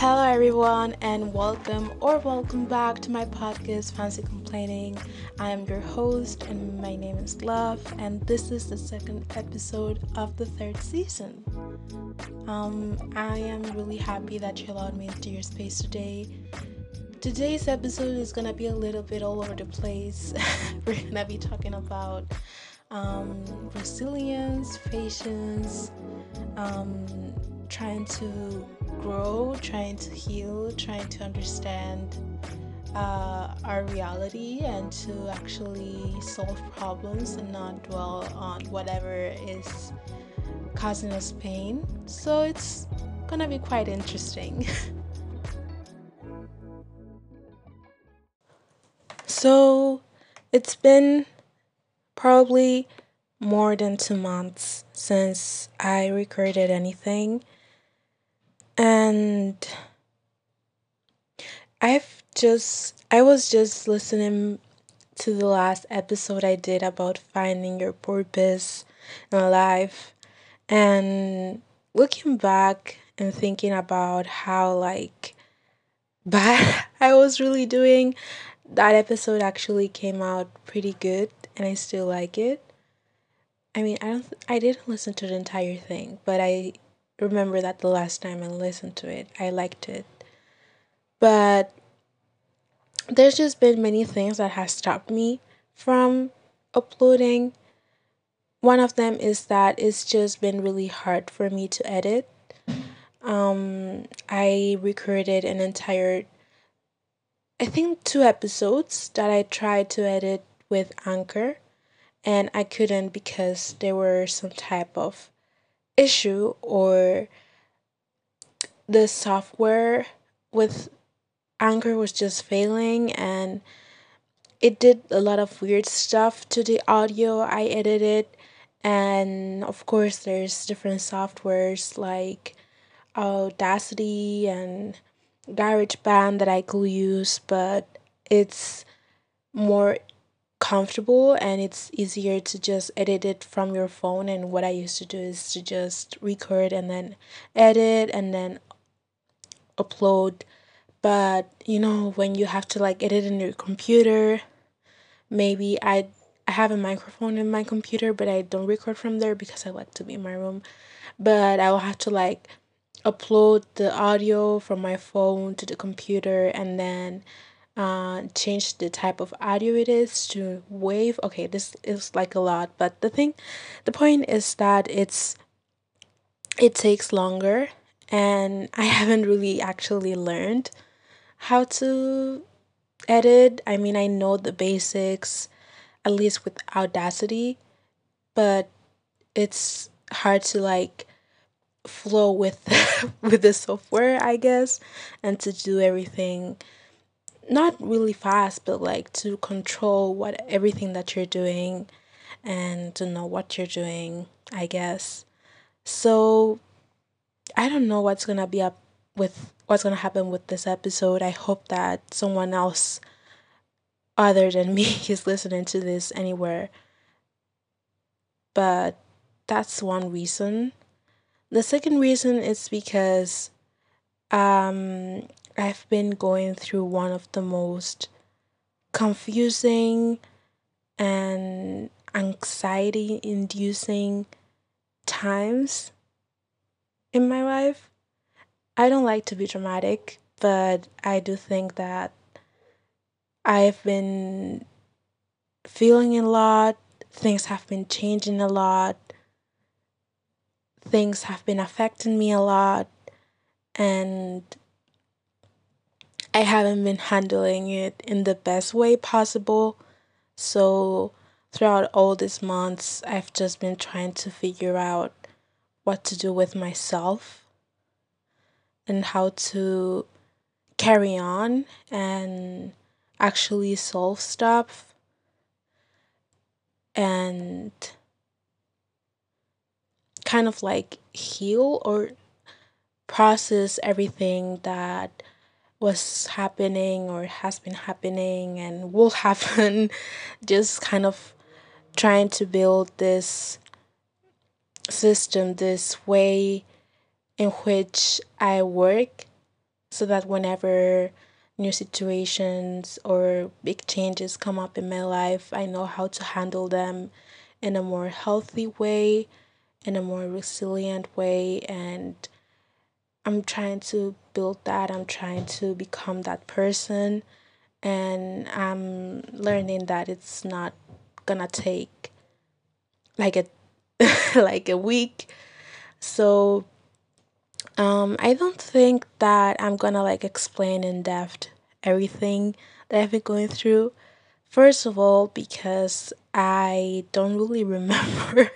Hello, everyone, and welcome or welcome back to my podcast, Fancy Complaining. I am your host, and my name is Love, and this is the second episode of the third season. Um, I am really happy that you allowed me into your space today. Today's episode is gonna be a little bit all over the place. We're gonna be talking about um, resilience, patience, um, trying to grow, trying to heal, trying to understand uh, our reality and to actually solve problems and not dwell on whatever is causing us pain. So it's gonna be quite interesting. so it's been probably more than two months since I recorded anything. And I've just, I was just listening to the last episode I did about finding your purpose in life and looking back and thinking about how, like, bad I was really doing. That episode actually came out pretty good and I still like it. I mean, I don't I didn't listen to the entire thing, but I remember that the last time I listened to it, I liked it. But there's just been many things that has stopped me from uploading. One of them is that it's just been really hard for me to edit. Um, I recorded an entire, I think, two episodes that I tried to edit with Anchor, and I couldn't because there were some type of issue or the software with Anchor was just failing and it did a lot of weird stuff to the audio I edited. And of course there's different softwares like Audacity and GarageBand that I could use but it's more comfortable and it's easier to just edit it from your phone. And what I used to do is to just record and then edit and then upload. But you know when you have to like edit in your computer maybe I I have a microphone in my computer but I don't record from there because I like to be in my room. But I will have to like upload the audio from my phone to the computer and then uh, change the type of audio it is to wave. Okay, this is like a lot, but the thing, the point is that it's it takes longer, and I haven't really actually learned how to edit. I mean, I know the basics, at least with Audacity, but it's hard to like flow with with the software, I guess, and to do everything not really fast, but like to control what everything that you're doing and to know what you're doing, I guess. So I don't know what's gonna be up with what's gonna happen with this episode. I hope that someone else other than me is listening to this anywhere. But that's one reason. The second reason is because um I've been going through one of the most confusing and anxiety inducing times in my life. I don't like to be dramatic, but I do think that I've been feeling a lot, things have been changing a lot, things have been affecting me a lot, and I haven't been handling it in the best way possible. So, throughout all these months, I've just been trying to figure out what to do with myself and how to carry on and actually solve stuff and kind of like heal or process everything that was happening or has been happening and will happen just kind of trying to build this system this way in which i work so that whenever new situations or big changes come up in my life, I know how to handle them in a more healthy way, in a more resilient way, and I'm trying to build that. I'm trying to become that person, and I'm learning that it's not gonna take like a like a week. So um, I don't think that I'm gonna like explain in depth everything that I've been going through. First of all, because I don't really remember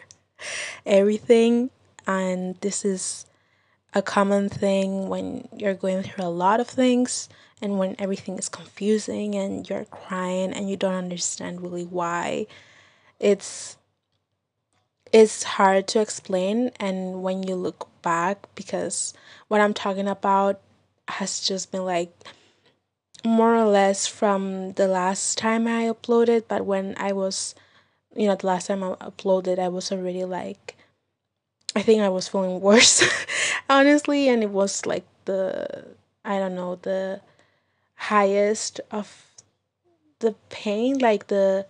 everything, and this is a common thing when you're going through a lot of things and when everything is confusing and you're crying and you don't understand really why. It's it's hard to explain and when you look back because what I'm talking about has just been like more or less from the last time I uploaded, but when I was you know, the last time I uploaded I was already like I think I was feeling worse honestly and it was like the I don't know, the highest of the pain, like the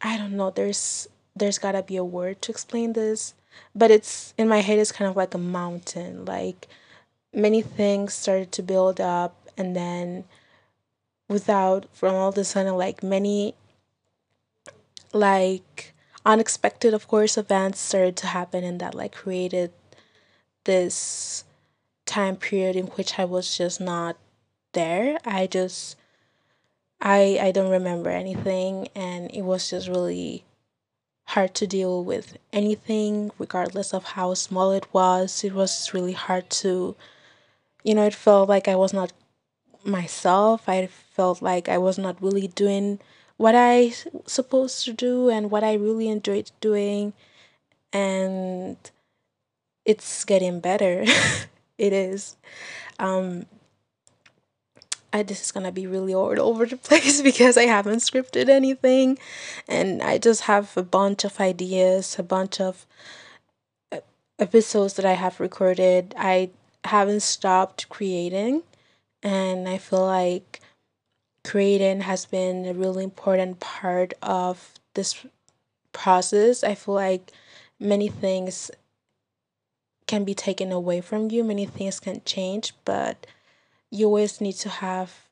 I don't know, there's there's gotta be a word to explain this, but it's in my head it's kind of like a mountain. Like many things started to build up and then without from all of a sudden like many like unexpected of course events started to happen and that like created this time period in which I was just not there. I just I I don't remember anything and it was just really hard to deal with anything regardless of how small it was. It was really hard to you know, it felt like I was not myself. I felt like I was not really doing what I supposed to do and what I really enjoyed doing and it's getting better. it is. Um I, this is gonna be really all over the place because I haven't scripted anything and I just have a bunch of ideas, a bunch of episodes that I have recorded. I haven't stopped creating and I feel like creating has been a really important part of this process. I feel like many things can be taken away from you, many things can change, but you always need to have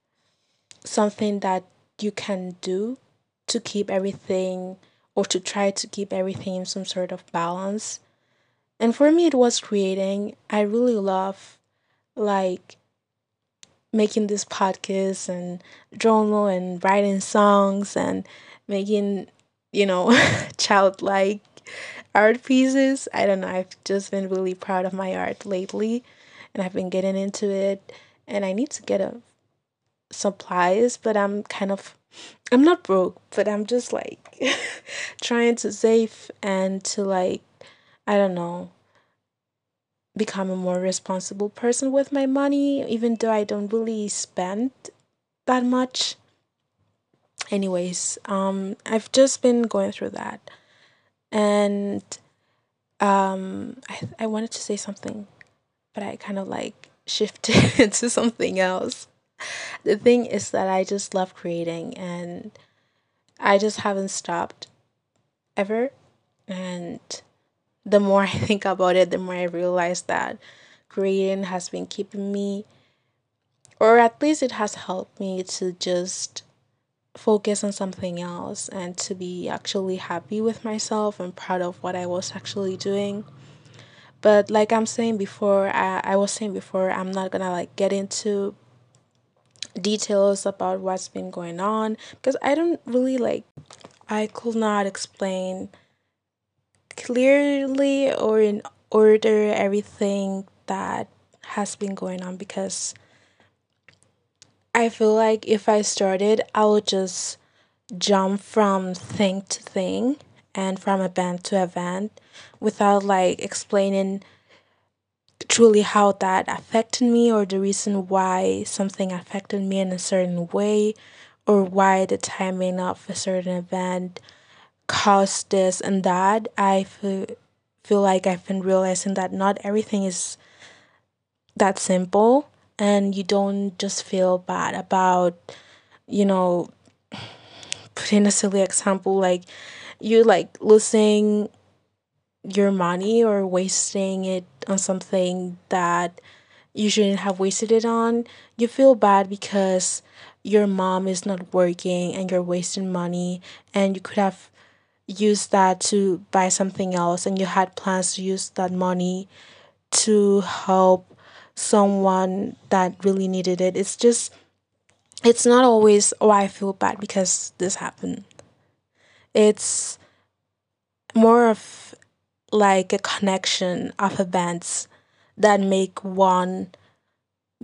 something that you can do to keep everything or to try to keep everything in some sort of balance. And for me, it was creating. I really love like making this podcast and journal and writing songs and making, you know, childlike art pieces. I don't know. I've just been really proud of my art lately and I've been getting into it and I need to get a supplies, but I'm kind of I'm not broke, but I'm just like trying to save and to like I don't know become a more responsible person with my money even though I don't really spend that much. Anyways, um I've just been going through that. And um I I wanted to say something, but I kind of like shifted into something else. The thing is that I just love creating and I just haven't stopped ever. And the more I think about it, the more I realize that creating has been keeping me, or at least it has helped me to just focus on something else and to be actually happy with myself and proud of what I was actually doing. But like I'm saying before, I, I was saying before, I'm not gonna like get into details about what's been going on because I don't really like I could not explain clearly or in order everything that has been going on because I feel like if I started, I would just jump from thing to thing and from event to event without like explaining truly how that affected me or the reason why something affected me in a certain way or why the timing of a certain event caused this and that i feel, feel like i've been realizing that not everything is that simple and you don't just feel bad about you know putting a silly example like you like losing your money or wasting it on something that you shouldn't have wasted it on you feel bad because your mom is not working and you're wasting money and you could have used that to buy something else and you had plans to use that money to help someone that really needed it. It's just, it's not always, oh, I feel bad because this happened. It's more of like a connection of events that make one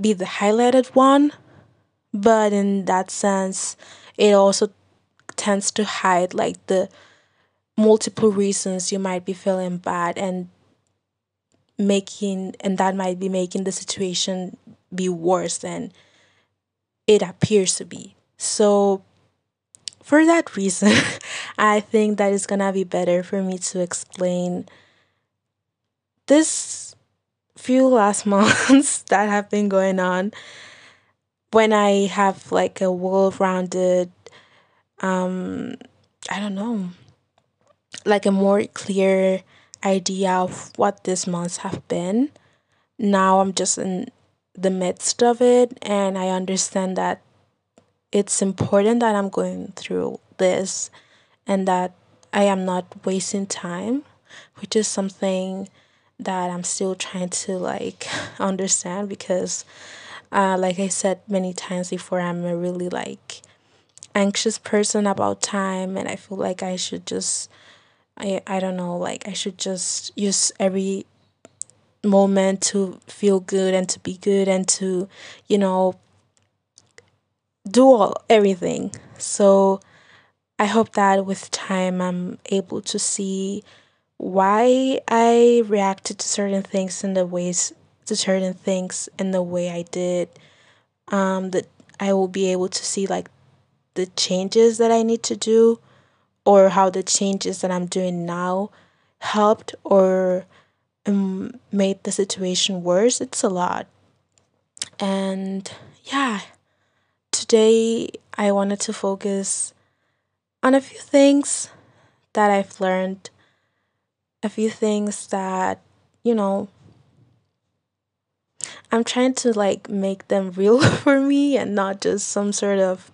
be the highlighted one. But in that sense, it also tends to hide like the multiple reasons you might be feeling bad and making and that might be making the situation be worse than it appears to be. So for that reason, I think that it's gonna be better for me to explain this few last months that have been going on when I have like a well rounded um I don't know like a more clear idea of what these months have been. Now I'm just in the midst of it, and I understand that it's important that I'm going through this and that I am not wasting time, which is something that I'm still trying to like understand because uh like I said many times before I'm a really like anxious person about time and I feel like I should just I I don't know, like I should just use every moment to feel good and to be good and to, you know, do all everything. So I hope that with time I'm able to see why I reacted to certain things in the ways to certain things in the way I did. Um that I will be able to see like the changes that I need to do or how the changes that I'm doing now helped or um, made the situation worse. It's a lot. And yeah, today I wanted to focus on a few things that I've learned, a few things that, you know, I'm trying to like make them real for me and not just some sort of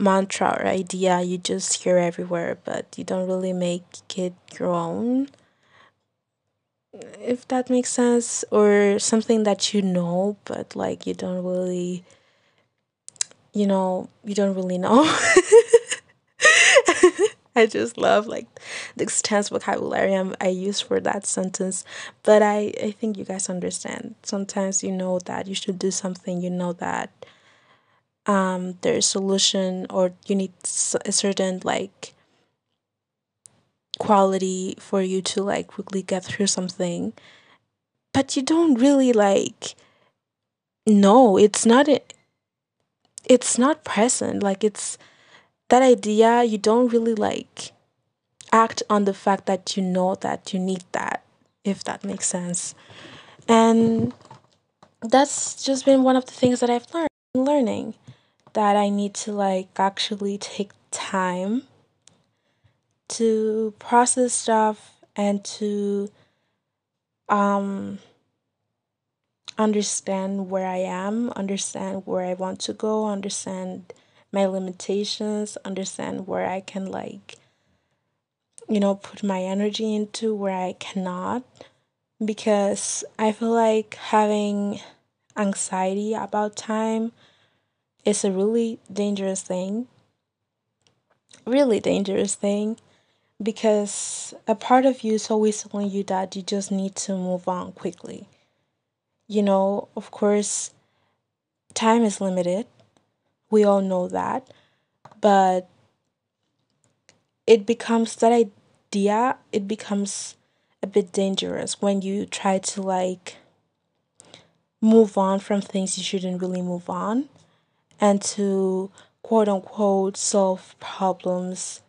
mantra or idea you just hear everywhere, but you don't really make it your own. If that makes sense, or something that you know, but like you don't really, you know, you don't really know. I just love like the extensive vocabulary I use for that sentence, but I I think you guys understand. Sometimes you know that you should do something, you know that um there's solution or you need a certain like quality for you to like quickly get through something. But you don't really like no it's not it's not present. Like it's that idea you don't really like act on the fact that you know that you need that if that makes sense. And that's just been one of the things that i've learned learning that I need to like actually take time to process stuff and to um understand where I am, understand where I want to go, understand my limitations, understand where I can like you know put my energy into where I cannot. Because I feel like having anxiety about time it's a really dangerous thing. Really dangerous thing because a part of you is always telling you that you just need to move on quickly. You know, of course, time is limited. We all know that. But it becomes that idea, it becomes a bit dangerous when you try to like move on from things you shouldn't really move on and to quote unquote solve problems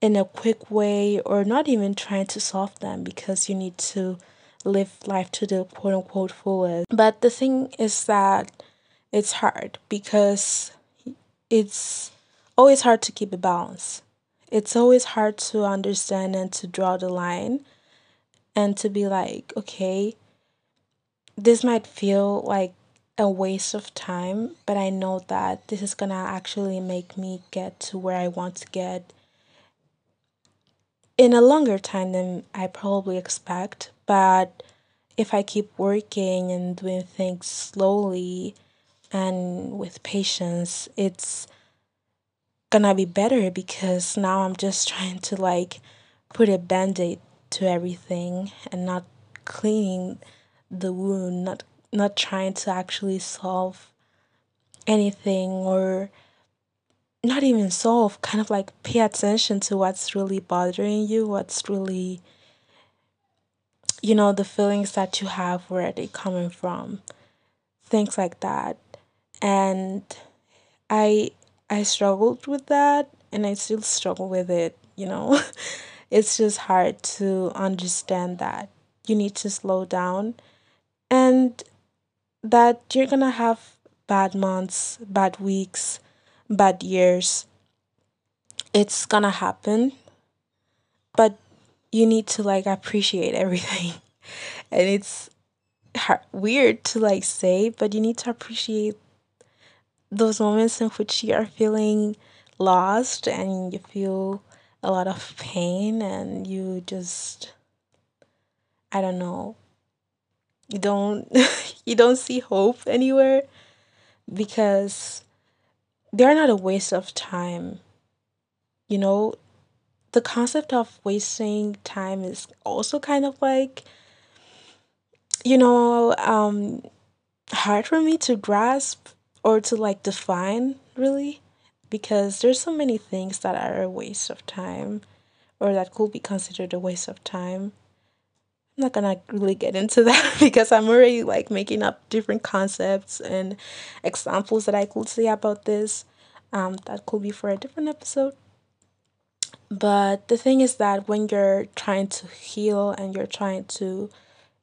in a quick way or not even trying to solve them because you need to live life to the quote unquote fullest. But the thing is that it's hard because it's always hard to keep a balance. It's always hard to understand and to draw the line and to be like, okay, this might feel like a waste of time, but I know that this is gonna actually make me get to where I want to get in a longer time than I probably expect. But if I keep working and doing things slowly and with patience, it's gonna be better because now I'm just trying to like put a band aid to everything and not cleaning the wound, not not trying to actually solve anything or not even solve, kind of like pay attention to what's really bothering you, what's really you know, the feelings that you have, where are they coming from? Things like that. And I I struggled with that and I still struggle with it, you know. it's just hard to understand that you need to slow down and that you're gonna have bad months, bad weeks, bad years. It's gonna happen, but you need to like appreciate everything. and it's hard, weird to like say, but you need to appreciate those moments in which you are feeling lost and you feel a lot of pain and you just I don't know you don't you don't see hope anywhere because they're not a waste of time. You know, the concept of wasting time is also kind of like you know, um hard for me to grasp or to like define really because there's so many things that are a waste of time or that could be considered a waste of time. I'm not gonna really get into that because I'm already like making up different concepts and examples that I could say about this. Um, that could be for a different episode. But the thing is that when you're trying to heal and you're trying to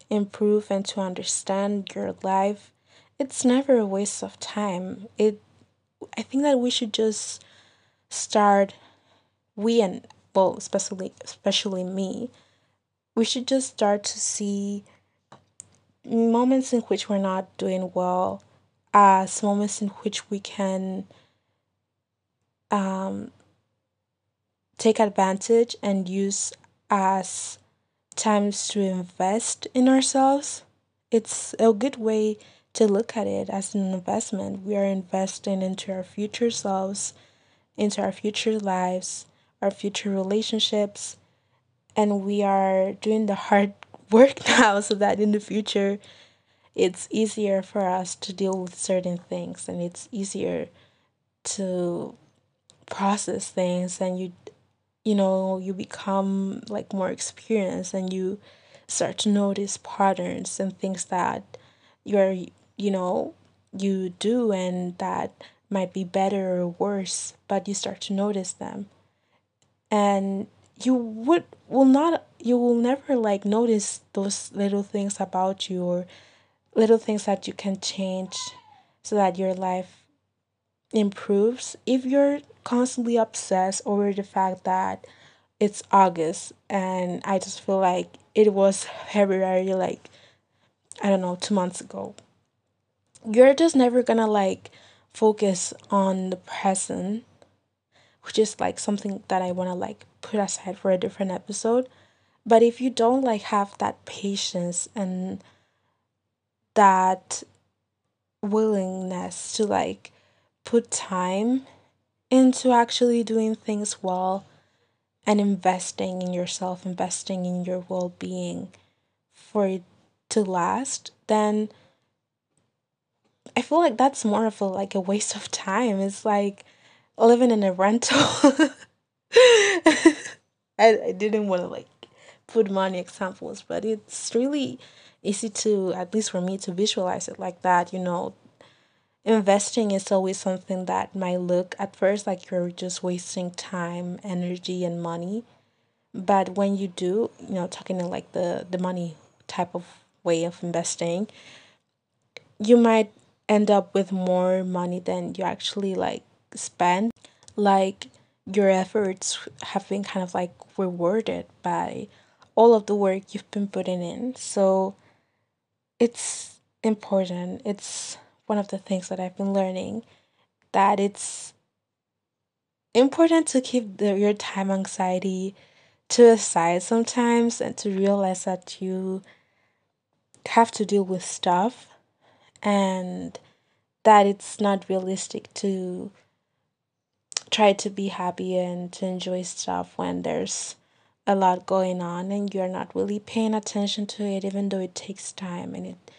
improve and to understand your life, it's never a waste of time. It I think that we should just start we and well, especially especially me, we should just start to see moments in which we're not doing well as moments in which we can um, take advantage and use as times to invest in ourselves. It's a good way to look at it as an investment. We are investing into our future selves, into our future lives, our future relationships, and we are doing the hard work now so that in the future it's easier for us to deal with certain things and it's easier to process things and you you know you become like more experienced and you start to notice patterns and things that you're you know you do and that might be better or worse but you start to notice them. And you would will not you will never like notice those little things about you or little things that you can change so that your life improves. If you're constantly obsessed over the fact that it's August and I just feel like it was February like I don't know 2 months ago you're just never gonna like focus on the present which is like something that I want to like put aside for a different episode. But if you don't like have that patience and that willingness to like put time into actually doing things well and investing in yourself, investing in your well being for it to last, then I feel like that's more of a like a waste of time. It's like living in a rental. I, I didn't want to like put money examples, but it's really easy to, at least for me, to visualize it like that. You know, investing is always something that might look at first like you're just wasting time, energy, and money. But when you do, you know, talking in like the, the money type of way of investing, you might end up with more money than you actually like spend. Like your efforts have been kind of like rewarded by all of the work you've been putting in. So it's important. It's one of the things that I've been learning that it's important to keep the, your time anxiety to a side sometimes and to realize that you have to deal with stuff and that it's not realistic to try to be happy and to enjoy stuff when there's a lot going on and you're not really paying attention to it even though it takes time and it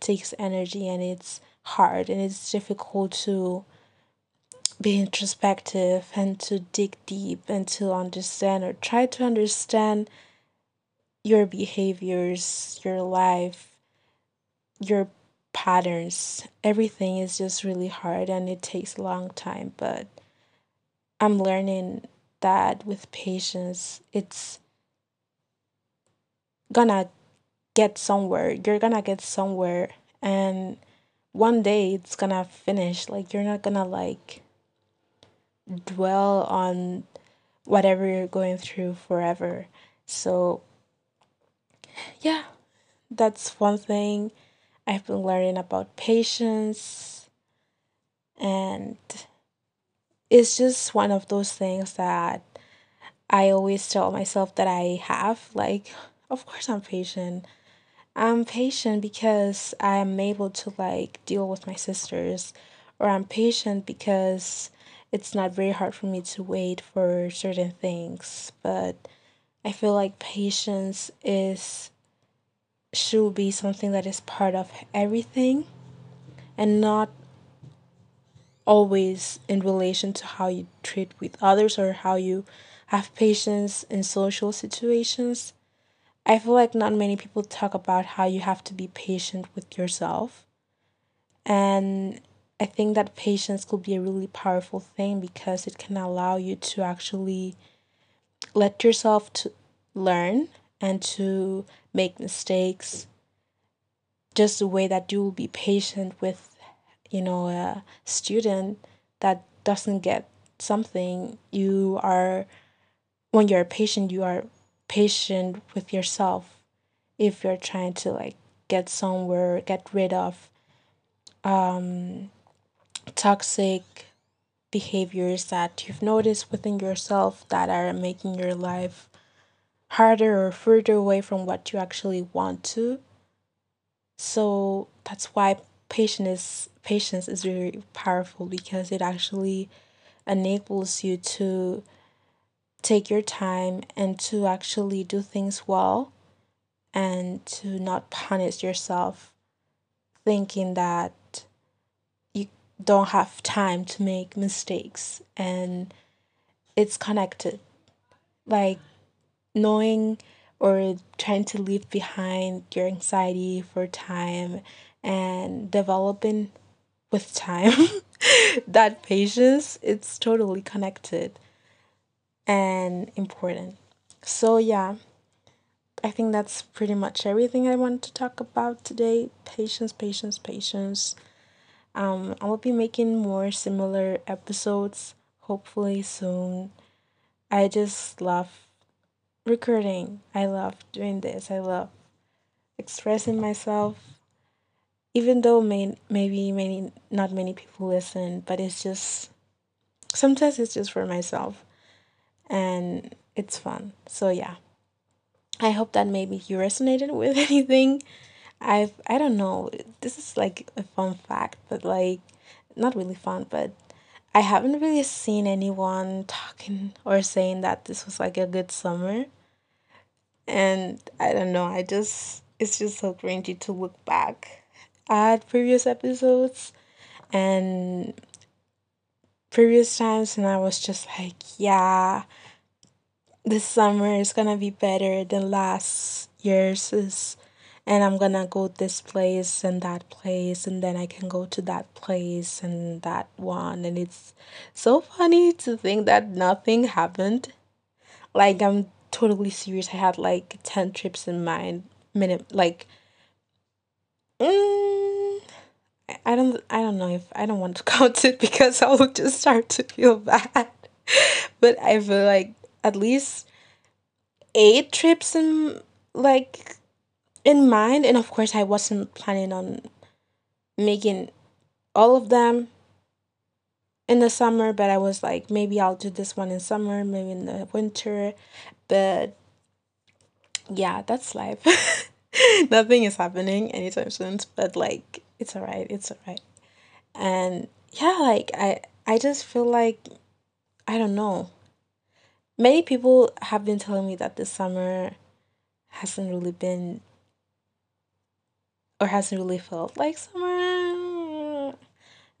takes energy and it's hard and it's difficult to be introspective and to dig deep and to understand or try to understand your behaviors, your life, your patterns. Everything is just really hard and it takes a long time, but I'm learning that with patience, it's gonna get somewhere. You're gonna get somewhere and one day it's gonna finish. Like you're not gonna like dwell on whatever you're going through forever. So, yeah, that's one thing I've been learning about patience. And it's just one of those things that I always tell myself that I have. Like, of course, I'm patient. I'm patient because I'm able to like deal with my sisters, or I'm patient because it's not very hard for me to wait for certain things. But I feel like patience is should be something that is part of everything and not always in relation to how you treat with others or how you have patience in social situations. I feel like not many people talk about how you have to be patient with yourself. And I think that patience could be a really powerful thing because it can allow you to actually let yourself to learn and to make mistakes just the way that you will be patient with you know a student that doesn't get something you are when you're a patient you are patient with yourself if you're trying to like get somewhere get rid of um toxic behaviors that you've noticed within yourself that are making your life harder or further away from what you actually want to. So that's why patience is patience is very powerful because it actually enables you to take your time and to actually do things well and to not punish yourself thinking that you don't have time to make mistakes and it's connected. Like knowing or trying to leave behind your anxiety for time and developing with time that patience it's totally connected and important so yeah i think that's pretty much everything i want to talk about today patience patience patience um, I will be making more similar episodes hopefully soon. I just love recording. I love doing this. I love expressing myself. Even though may, maybe many not many people listen, but it's just sometimes it's just for myself and it's fun. So yeah. I hope that maybe you resonated with anything I've I don't know. This is like a fun fact, but like not really fun, but I haven't really seen anyone talking or saying that this was like a good summer. And I don't know, I just it's just so cringy to look back at previous episodes and previous times and I was just like, yeah, this summer is gonna be better than last year's and I'm gonna go this place and that place, and then I can go to that place and that one. And it's so funny to think that nothing happened. Like, I'm totally serious. I had like 10 trips in mind minute like mm, I don't I don't know if I don't want to count it because I will just start to feel bad. but I feel like at least eight trips in like in mind and of course I wasn't planning on making all of them in the summer, but I was like maybe I'll do this one in summer, maybe in the winter, but yeah, that's life. Nothing is happening anytime soon, but like it's alright, it's alright. And yeah, like I I just feel like I don't know. Many people have been telling me that this summer hasn't really been or hasn't really felt like summer.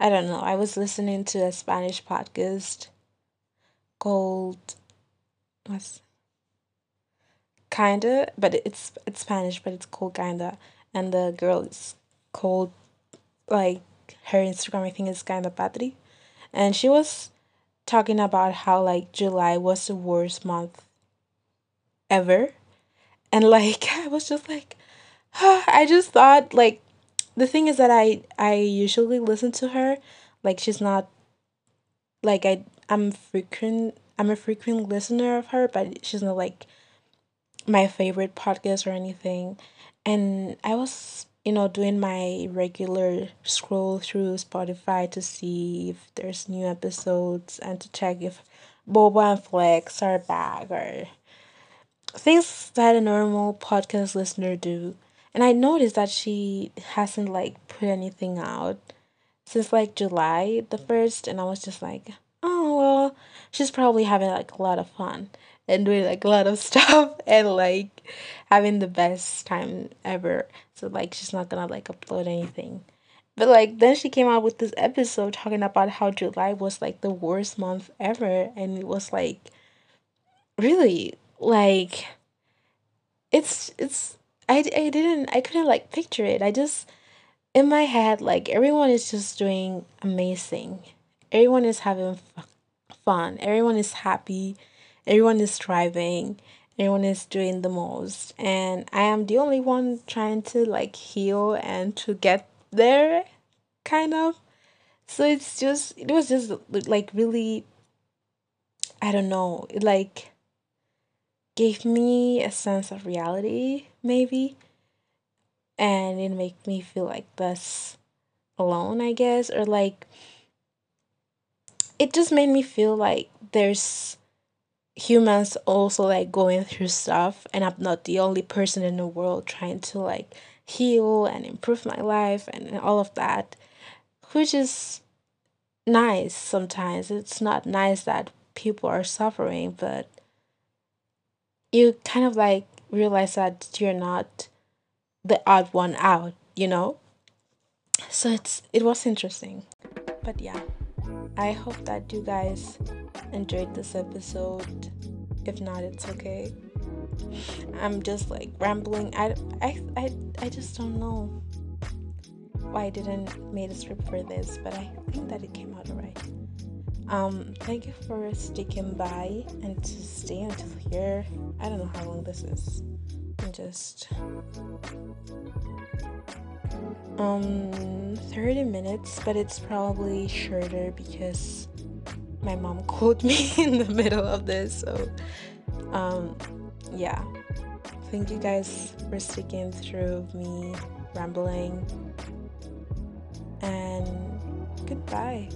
I don't know. I was listening to a Spanish podcast called what's kinda, but it's it's Spanish, but it's called kinda, and the girl is called like her Instagram I think is kinda Patri, and she was talking about how like July was the worst month ever, and like I was just like, I just thought like the thing is that I I usually listen to her, like she's not like I I'm frequent I'm a frequent listener of her, but she's not like my favorite podcast or anything. And I was, you know, doing my regular scroll through Spotify to see if there's new episodes and to check if Boba and Flex are back or things that a normal podcast listener do. And I noticed that she hasn't like put anything out since like July the 1st and I was just like, "Oh, well, she's probably having like a lot of fun." And doing like a lot of stuff and like having the best time ever. So like she's not gonna like upload anything. But like then she came out with this episode talking about how July was like the worst month ever and it was like really like it's it's I, I didn't I couldn't like picture it. I just in my head like everyone is just doing amazing. Everyone is having fun. Everyone is happy everyone is striving everyone is doing the most. And i am the only one trying to like heal and to get there kind of. So it's just it was just like really i don't know it like gave me a sense of reality maybe. And it made me feel like less alone i guess. Or like it just made me feel like there's humans also like going through stuff and i'm not the only person in the world trying to like heal and improve my life and all of that which is nice sometimes. It's not nice that people are suffering but you kind of like realize that you're not the odd one out you know? So it's it was interesting. But yeah i hope that you guys enjoyed this episode. If not, it's okay. I'm just like rambling. I, I, I, I just don't know why I didn't make a script for this, but I think that it came out alright. Um, thank you for sticking by and to stay until here. I don't know how long this is. I'm just um 30 minutes, but it's probably shorter because my mom called me in the middle of this. So, um, yeah. Thank you guys for sticking through me rambling. And goodbye.